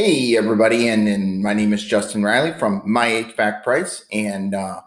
Hey, everybody, and, and my name is Justin Riley from My HVAC Price, and uh,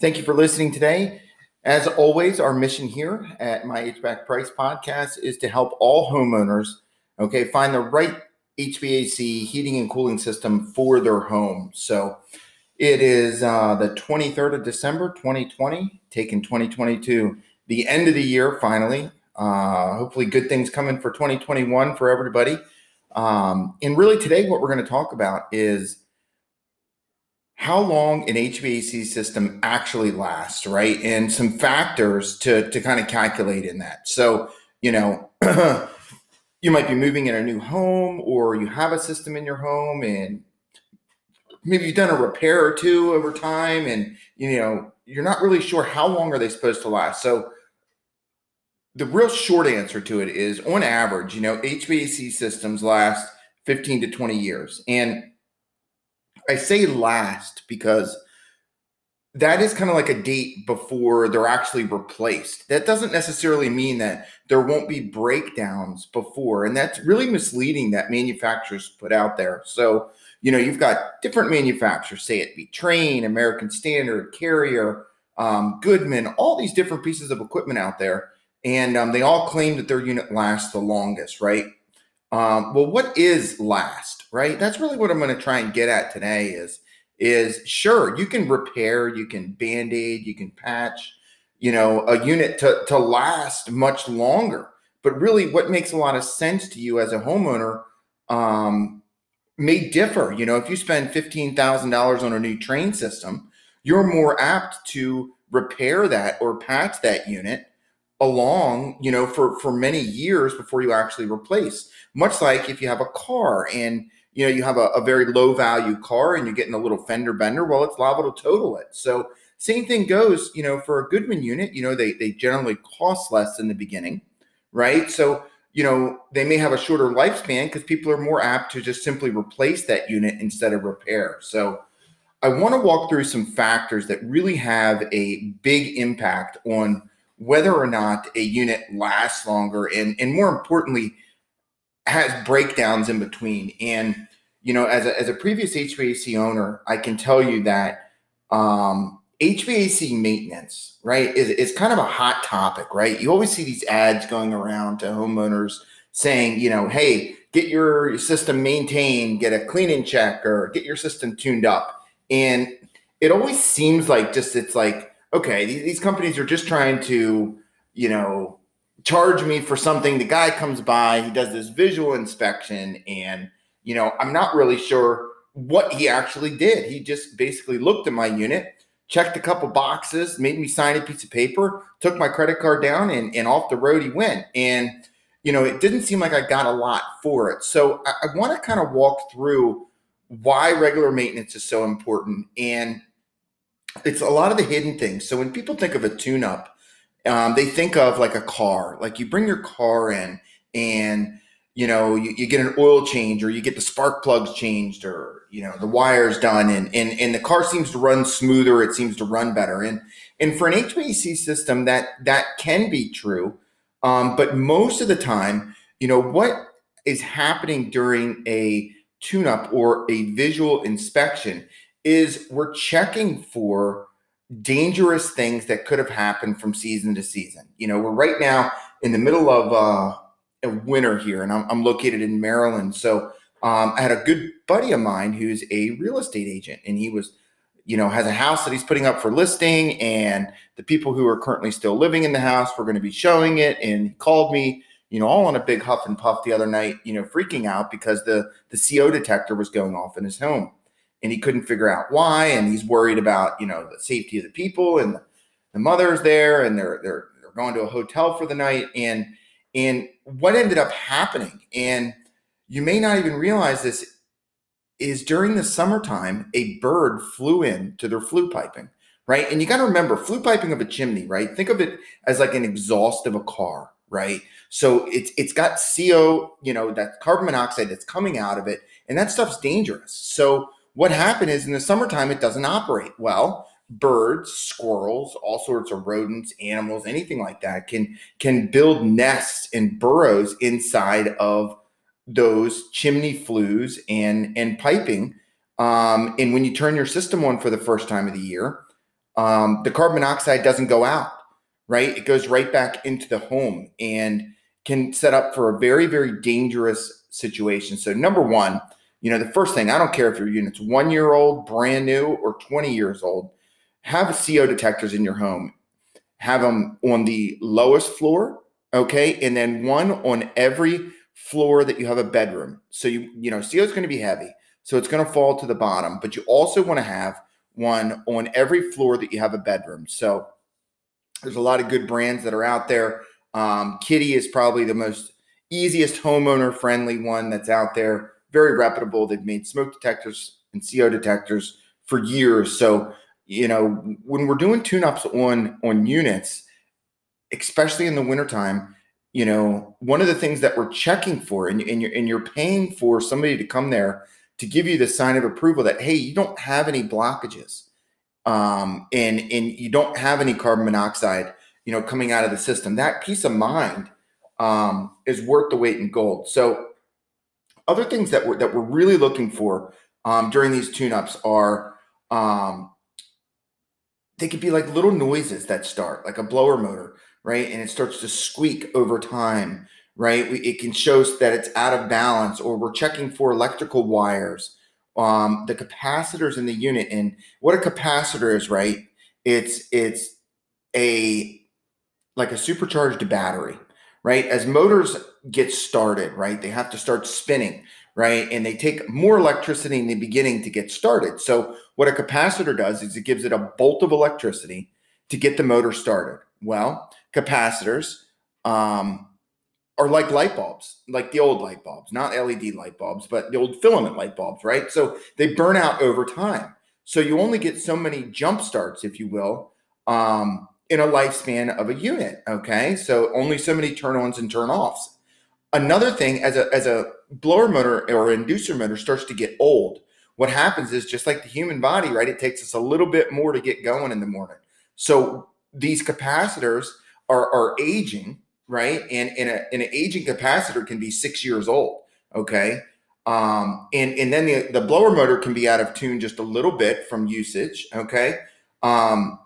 thank you for listening today. As always, our mission here at My HVAC Price podcast is to help all homeowners, okay, find the right HVAC heating and cooling system for their home. So it is uh, the 23rd of December, 2020, taking 2022, the end of the year finally. Uh, hopefully, good things coming for 2021 for everybody. Um, and really, today, what we're going to talk about is how long an HVAC system actually lasts, right? And some factors to, to kind of calculate in that. So, you know, you might be moving in a new home or you have a system in your home and maybe you've done a repair or two over time and, you know, you're not really sure how long are they supposed to last. So, the real short answer to it is on average, you know, HVAC systems last 15 to 20 years. And I say last because that is kind of like a date before they're actually replaced. That doesn't necessarily mean that there won't be breakdowns before. And that's really misleading that manufacturers put out there. So, you know, you've got different manufacturers, say it be Trane, American Standard, Carrier, um, Goodman, all these different pieces of equipment out there and um, they all claim that their unit lasts the longest, right? Um, well, what is last, right? That's really what I'm going to try and get at today. Is is sure you can repair, you can band aid, you can patch, you know, a unit to to last much longer. But really, what makes a lot of sense to you as a homeowner um, may differ. You know, if you spend fifteen thousand dollars on a new Trane system, you're more apt to repair that or patch that unit along, you know, for for many years before you actually replace. Much like if you have a car and you know you have a, a very low value car and you're getting a little fender bender, well, it's liable to total it. So same thing goes, you know, for a Goodman unit. You know, they they generally cost less in the beginning, right? So you know they may have a shorter lifespan because people are more apt to just simply replace that unit instead of repair. So. I want to walk through some factors that really have a big impact on whether or not a unit lasts longer and and more importantly has breakdowns in between. And you know as a, as a previous hvac owner i can tell you that um, hvac maintenance right is, is kind of a hot topic right? You always see these ads going around to homeowners saying you know hey get your system maintained get a cleaning check or get your system tuned up. And it always seems like just it's like okay, these, these companies are just trying to, you know, charge me for something. The guy comes by, he does this visual inspection, and you know, I'm not really sure what he actually did. He just basically looked at my unit, checked a couple boxes, made me sign a piece of paper, took my credit card down, and, and off the road he went. And you know, it didn't seem like I got a lot for it. So I, I want to kind of walk through why regular maintenance is so important and it's a lot of the hidden things. So when people think of a tune up, um, they think of like a car. Like you bring your car in and you know you, you, get an oil change or you get the spark plugs changed or you know the wires done and, and and the car seems to run smoother it seems to run better and and for an hvac system that that can be true um, but most of the time you know what is happening during a tune up or a visual inspection is we're checking for dangerous things that could have happened from season to season. You know, we're right now in the middle of uh, a winter here, and I'm, I'm located in Maryland. So um, I had a good buddy of mine who's a real estate agent, and he was, you know, has a house that he's putting up for listing, and the people who are currently still living in the house were going to be showing it. And he called me, you know, all on a big huff and puff the other night, you know, freaking out because the the CO detector was going off in his home and he couldn't figure out why and he's worried about you know the safety of the people and the, the mother's there and they're they're they're going to a hotel for the night and and what ended up happening and you may not even realize this is during the summertime a bird flew in to their flue piping right? And you got to remember flue piping of a chimney right? Think of it as like an exhaust of a car right? So it's it's got co you know that carbon monoxide that's coming out of it and that stuff's dangerous. So what happened is in the summertime, it doesn't operate well. Birds, squirrels, all sorts of rodents, animals, anything like that can can build nests and burrows inside of those chimney flues and and piping. Um, and when you turn your system on for the first time of the year, um, the carbon monoxide doesn't go out, right? It goes right back into the home and can set up for a very, very dangerous situation. So, number one, you know, the first thing, I don't care if your unit's one year old, brand new, or 20 years old, have CO detectors in your home. Have them on the lowest floor, okay? And then one on every floor that you have a bedroom. So you, you know, CO is going to be heavy. So it's going to fall to the bottom, but you also want to have one on every floor that you have a bedroom. So there's a lot of good brands that are out there. Um, Kidde is probably the most easiest homeowner friendly one that's out there. Very reputable. They've made smoke detectors and CO detectors for years. So you know when we're doing tune-ups on on units, especially in the wintertime, you know one of the things that we're checking for, and, and you're and you're paying for somebody to come there to give you the sign of approval that hey, you don't have any blockages, um, and and you don't have any carbon monoxide, you know, coming out of the system. That peace of mind um, is worth the weight in gold. So, other things that we're that we're really looking for um, during these tune-ups are um, they could be like little noises that start, like a blower motor, right, and it starts to squeak over time right? We, it can show us that it's out of balance, or we're checking for electrical wires, um, the capacitors in the unit. And what a capacitor is, right? It's it's a like a supercharged battery, right? As motors get started, right, they have to start spinning, right? And they take more electricity in the beginning to get started. So what a capacitor does is it gives it a bolt of electricity to get the motor started. Well, capacitors um, are like light bulbs, like the old light bulbs, not LED light bulbs, but the old filament light bulbs, right? So they burn out over time. So you only get so many jump starts, if you will, um, in a lifespan of a unit. Okay, so only so many turn ons and turn offs. Another thing, as a as a blower motor or inducer motor starts to get old, what happens is just like the human body, right? It takes us a little bit more to get going in the morning. So these capacitors are are aging right? And in a, in an aging capacitor can be six years old. Okay. Um, and, and then the, the blower motor can be out of tune just a little bit from usage. Okay. Um,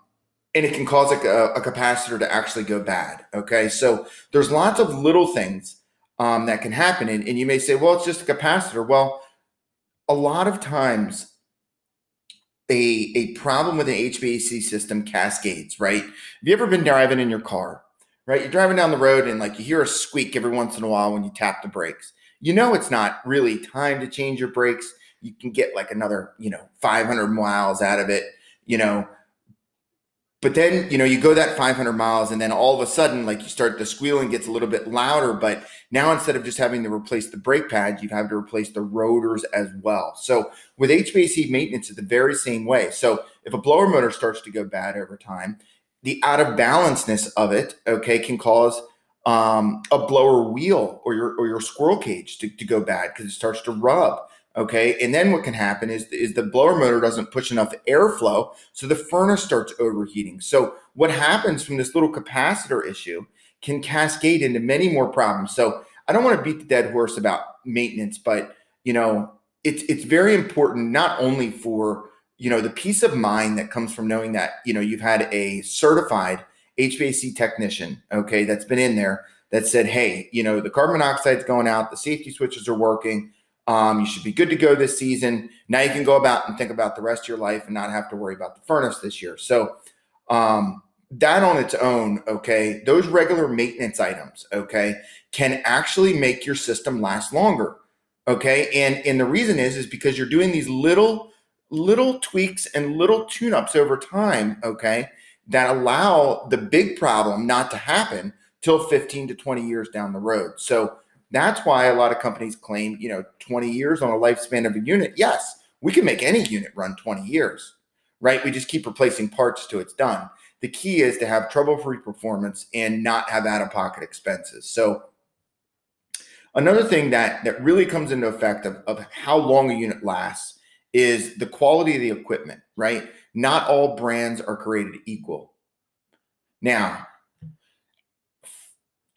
and it can cause a, a capacitor to actually go bad. Okay. So there's lots of little things um, that can happen. And, and you may say, well, it's just a capacitor. Well, a lot of times a, a problem with an HVAC system cascades, right? Have you ever been driving in your car right? You're driving down the road and like you hear a squeak every once in a while when you tap the brakes. You know it's not really time to change your brakes. You can get like another, you know, 500 miles out of it, you know. But then, you know, you go that 500 miles and then all of a sudden like you start the squealing gets a little bit louder, but now instead of just having to replace the brake pads, you have to replace the rotors as well. So with HVAC maintenance, it's the very same way. So if a blower motor starts to go bad over time, the out of balanceness of it, okay, can cause um, a blower wheel or your or your squirrel cage to, to go bad because it starts to rub. Okay, and then what can happen is is the blower motor doesn't push enough airflow, so the furnace starts overheating. So what happens from this little capacitor issue can cascade into many more problems. So I don't want to beat the dead horse about maintenance, but you know it's it's very important not only for you know the peace of mind that comes from knowing that you know you've had a certified HVAC technician, okay, that's been in there that said, hey, you know the carbon monoxide's going out, the safety switches are working. Um, you should be good to go this season. Now you can go about and think about the rest of your life and not have to worry about the furnace this year. So um, that on its own, okay, those regular maintenance items, okay, can actually make your system last longer. Okay. And and the reason is is because you're doing these little little tweaks and little tune-ups over time, okay, that allow the big problem not to happen till 15 to 20 years down the road. So that's why a lot of companies claim, you know, 20 years on a lifespan of a unit. Yes, we can make any unit run 20 years, right? We just keep replacing parts till it's done. The key is to have trouble-free performance and not have out-of-pocket expenses. So another thing that that really comes into effect of, of how long a unit lasts is the quality of the equipment, right? Not all brands are created equal. Now,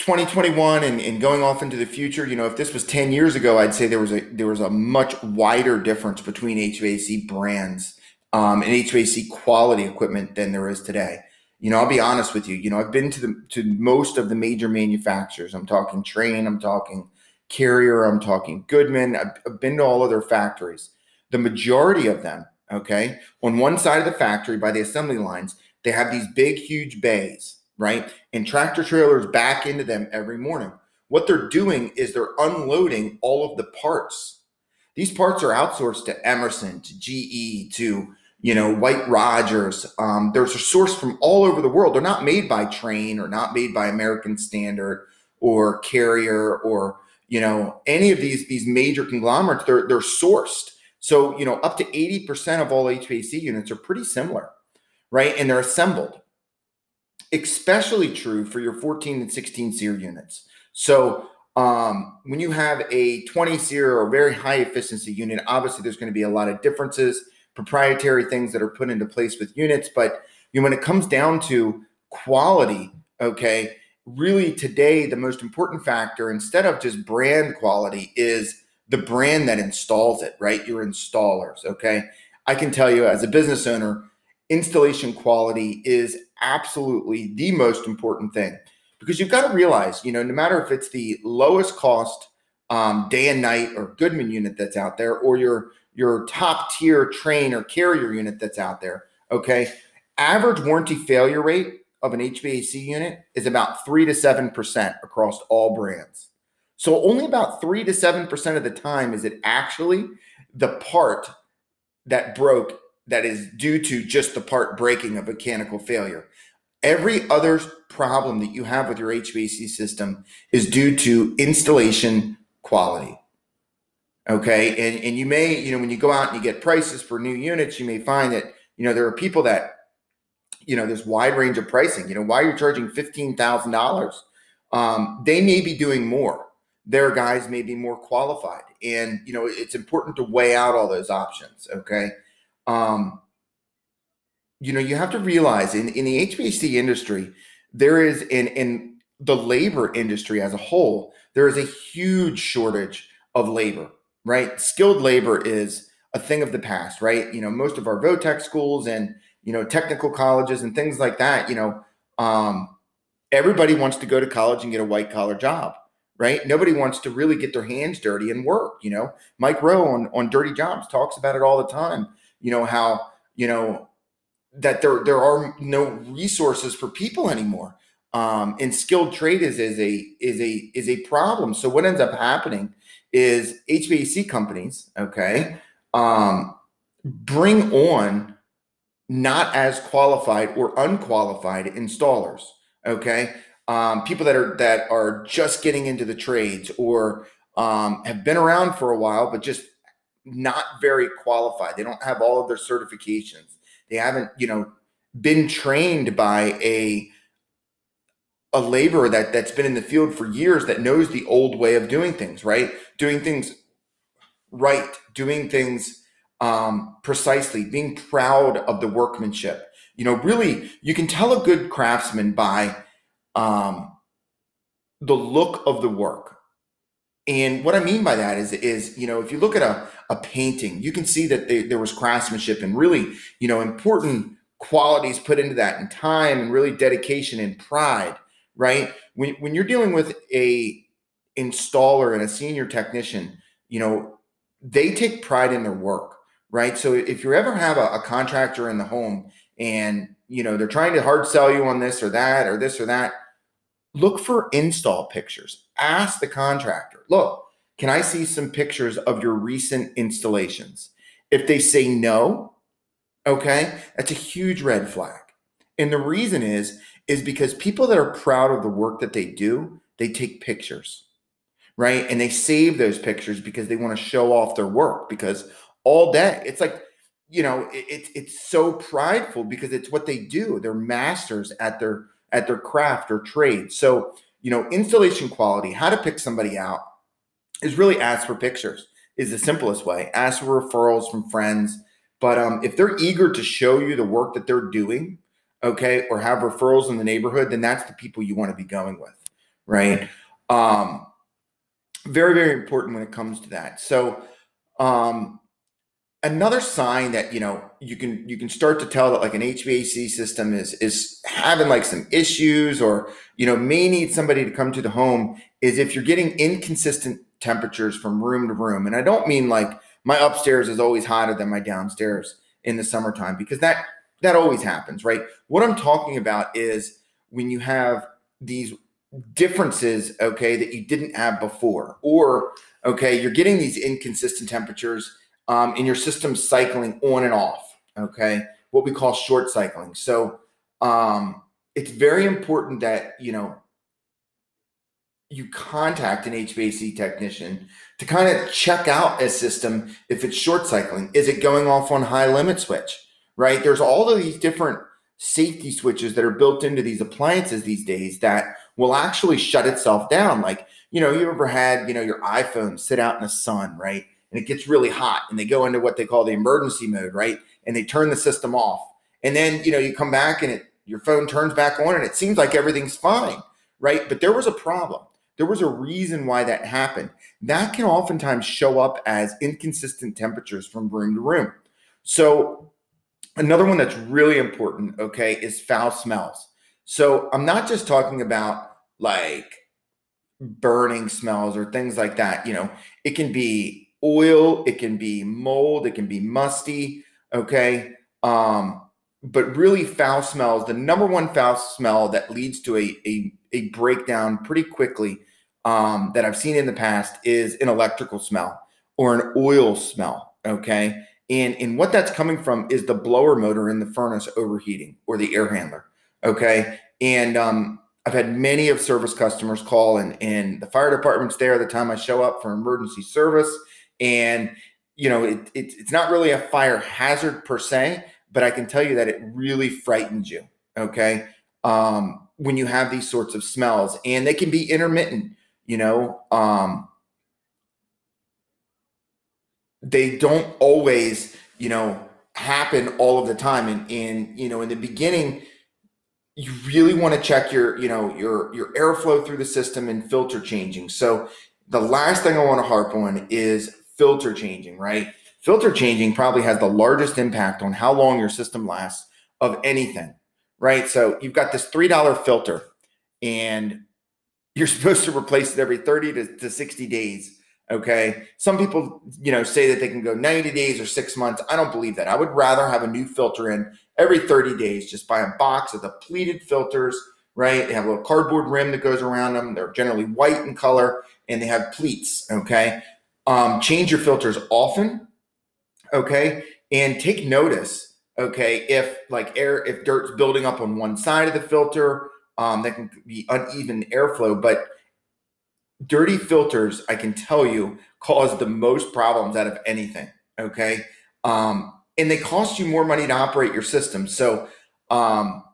2021 and, and going off into the future, you know, if this was 10 years ago, I'd say there was a there was a much wider difference between HVAC brands um, and HVAC quality equipment than there is today. You know, I'll be honest with you. You know, I've been to the to most of the major manufacturers. I'm talking Trane, I'm talking Carrier, I'm talking Goodman. I've, I've been to all of their factories. The majority of them, okay, on one side of the factory by the assembly lines, they have these big, huge bays right? And tractor trailers back into them every morning. What they're doing is they're unloading all of the parts. These parts are outsourced to Emerson, to GE, to you know White Rodgers. Um, they're sourced from all over the world. They're not made by Trane or not made by American Standard or Carrier or you know any of these these major conglomerates. They're they're sourced. So you know up to eighty percent of all HVAC units are pretty similar, right? And they're assembled especially true for your 14 and 16 SEER units. So um, when you have a 20 SEER or very high efficiency unit, obviously there's going to be a lot of differences, proprietary things that are put into place with units. But you know, when it comes down to quality, okay, really today the most important factor instead of just brand quality is the brand that installs it, right? Your installers, okay? I can tell you as a business owner, installation quality is absolutely the most important thing because you've got to realize, you know, no matter if it's the lowest cost um, day and night or Goodman unit that's out there, or your your top tier Trane or carrier unit that's out there, okay, average warranty failure rate of an HVAC unit is about three to seven percent across all brands. So only about three to seven percent of the time is it actually the part that broke that is due to just the part breaking of mechanical failure. Every other problem that you have with your HVAC system is due to installation quality. Okay. And, and you may, you know, when you go out and you get prices for new units, you may find that, you know, there are people that, you know, there's wide range of pricing. You know, why are you're charging $15,000? Um, they may be doing more. Their guys may be more qualified. And, you know, it's important to weigh out all those options. Okay um, you know, you have to realize in, in the HVAC industry, there is in in the labor industry as a whole, there is a huge shortage of labor, right? Skilled labor is a thing of the past, right? You know, most of our VOTEC schools and you know technical colleges and things like that, you know, um, everybody wants to go to college and get a white collar job, right? Nobody wants to really get their hands dirty and work. You know, Mike Rowe on on Dirty Jobs talks about it all the time you know how you know that there there are no resources for people anymore. Um, and skilled trade is is a is a is a problem. So what ends up happening is hvac companies okay um, bring on not as qualified or unqualified installers okay? Um, people that are that are just getting into the trades or um, have been around for a while but just not very qualified. They don't have all of their certifications. They haven't, you know, been trained by a a laborer that that's been in the field for years that knows the old way of doing things, right? Doing things right, doing things um, precisely, being proud of the workmanship. You know, really, you can tell a good craftsman by um, the look of the work. And what I mean by that is, is you know, if you look at a, a painting, you can see that they, there was craftsmanship and really, you know, important qualities put into that and time and really dedication and pride, right? When, when you're dealing with a installer and a senior technician, you know, they take pride in their work, right? So if you ever have a, a contractor in the home and, you know, they're trying to hard sell you on this or that or this or that, look for install pictures. Ask the contractor, look, can I see some pictures of your recent installations? If they say no, okay, that's a huge red flag. And the reason is, is because people that are proud of the work that they do, they take pictures, right? And they save those pictures because they want to show off their work because all day it's like, you know, it's it's so prideful because it's what they do. They're masters at their at their craft or trade. So, you know, installation quality, how to pick somebody out, is really ask for pictures is the simplest way. Ask for referrals from friends. But um, if they're eager to show you the work that they're doing, okay, or have referrals in the neighborhood, then that's the people you want to be going with, right? Um, very, very important when it comes to that. So, um, another sign that you know you can you can start to tell that like an HVAC system is is having like some issues or you know may need somebody to come to the home is if you're getting inconsistent temperatures from room to room. And I don't mean like my upstairs is always hotter than my downstairs in the summertime because that that always happens, right? What I'm talking about is when you have these differences, okay, that you didn't have before, or okay, you're getting these inconsistent temperatures um, your system's cycling on and off, okay, what we call short cycling. So um, it's very important that you know you contact an HVAC technician to kind of check out a system if it's short cycling. Is it going off on high limit switch? Right? There's all of these different safety switches that are built into these appliances these days that will actually shut itself down. Like, you know, you ever had, you know, your iPhone sit out in the sun, right? And it gets really hot and they go into what they call the emergency mode, right? And they turn the system off. And then, you know, you come back and it your phone turns back on and it seems like everything's fine, right? But there was a problem there was a reason why that happened. That can oftentimes show up as inconsistent temperatures from room to room. So, another one that's really important, okay, is foul smells. So, I'm not just talking about like burning smells or things like that. You know, it can be oil, it can be mold, it can be musty, okay? Um, but really foul smells, the number one foul smell that leads to a, a, a breakdown pretty quickly um, that I've seen in the past is an electrical smell or an oil smell. Okay. And, and what that's coming from is the blower motor in the furnace overheating or the air handler. Okay. And um, I've had many of service customers call and, and the fire department's there the time I show up for emergency service. And, you know, it, it, it's not really a fire hazard per se, but I can tell you that it really frightens you. Okay. Um, when you have these sorts of smells and they can be intermittent you know um they don't always you know happen all of the time. And and you know in the beginning you really want to check your you know your your airflow through the system and filter changing. So the last thing i want to harp on is filter changing right? Filter changing probably has the largest impact on how long your system lasts of anything right? So you've got this $3 filter and you're supposed to replace it every 30 to, to 60 days. Okay. Some people, you know, say that they can go 90 days or six months. I don't believe that. I would rather have a new filter in every 30 days. Just buy a box of the pleated filters, right? They have a little cardboard rim that goes around them. They're generally white in color and they have pleats. Okay. Um, change your filters often. Okay. And take notice. Okay. If like air, if dirt's building up on one side of the filter, um, that can be uneven airflow. But dirty filters, I can tell you, cause the most problems out of anything. Okay. Um, and they cost you more money to operate your system. So um,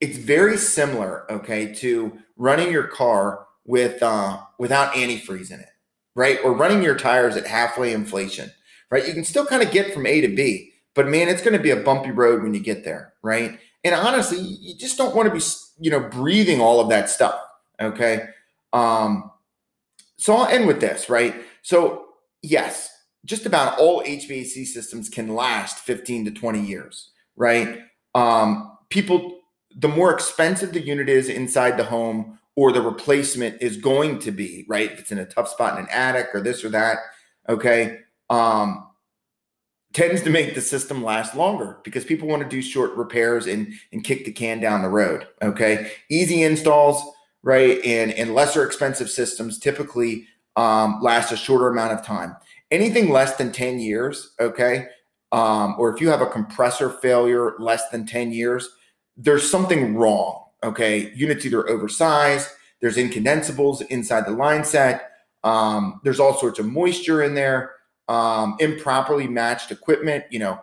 it's very similar, okay, to running your car with uh, without antifreeze in it, right? Or running your tires at halfway inflation, right? You can still kind of get from A to B, but man, it's going to be a bumpy road when you get there, right? And honestly, you just don't want to be you know, breathing all of that stuff. Okay. Um, so I'll end with this, right? So, yes, just about all HVAC systems can last 15 to 20 years, right? Um, people, the more expensive the unit is inside the home or the replacement is going to be, right? If it's in a tough spot in an attic or this or that, okay. Um, tends to make the system last longer because people want to do short repairs and and kick the can down the road. Okay, easy installs, right, and and lesser expensive systems typically um, last a shorter amount of time. Anything less than ten years, okay, um, or if you have a compressor failure less than ten years, there's something wrong. Okay, units either oversized. There's incondensables inside the line set. Um, there's all sorts of moisture in there um, improperly matched equipment, you know,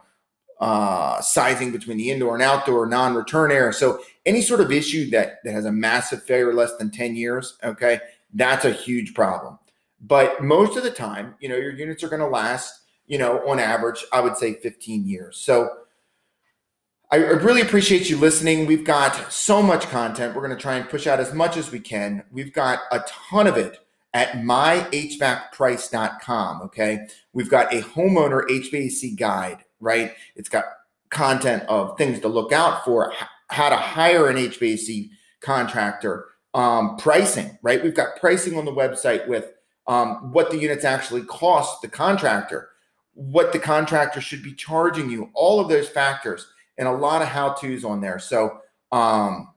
uh, sizing between the indoor and outdoor, non-return error. So any sort of issue that, that has a massive failure less than 10 years, okay, that's a huge problem. But most of the time, you know, your units are going to last, you know, on average, I would say 15 years. So I really appreciate you listening. We've got so much content. We're going to try and push out as much as we can. We've got a ton of it at myhvacprice.com. Okay. We've got a homeowner HVAC guide, right? It's got content of things to look out for, how to hire an HVAC contractor, um, pricing, right? We've got pricing on the website with um, what the units actually cost the contractor, what the contractor should be charging you, all of those factors, and a lot of how to's on there. So um,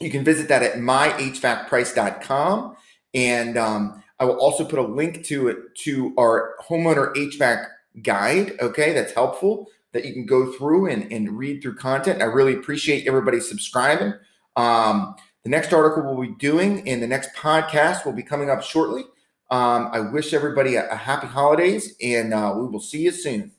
you can visit that at myhvacprice.com. And um, I will also put a link to it to our homeowner HVAC guide. Okay, that's helpful that you can go through and, and read through content. I really appreciate everybody subscribing. Um, the next article we'll be doing in the next podcast will be coming up shortly. Um, I wish everybody a, a happy holidays and uh, we will see you soon.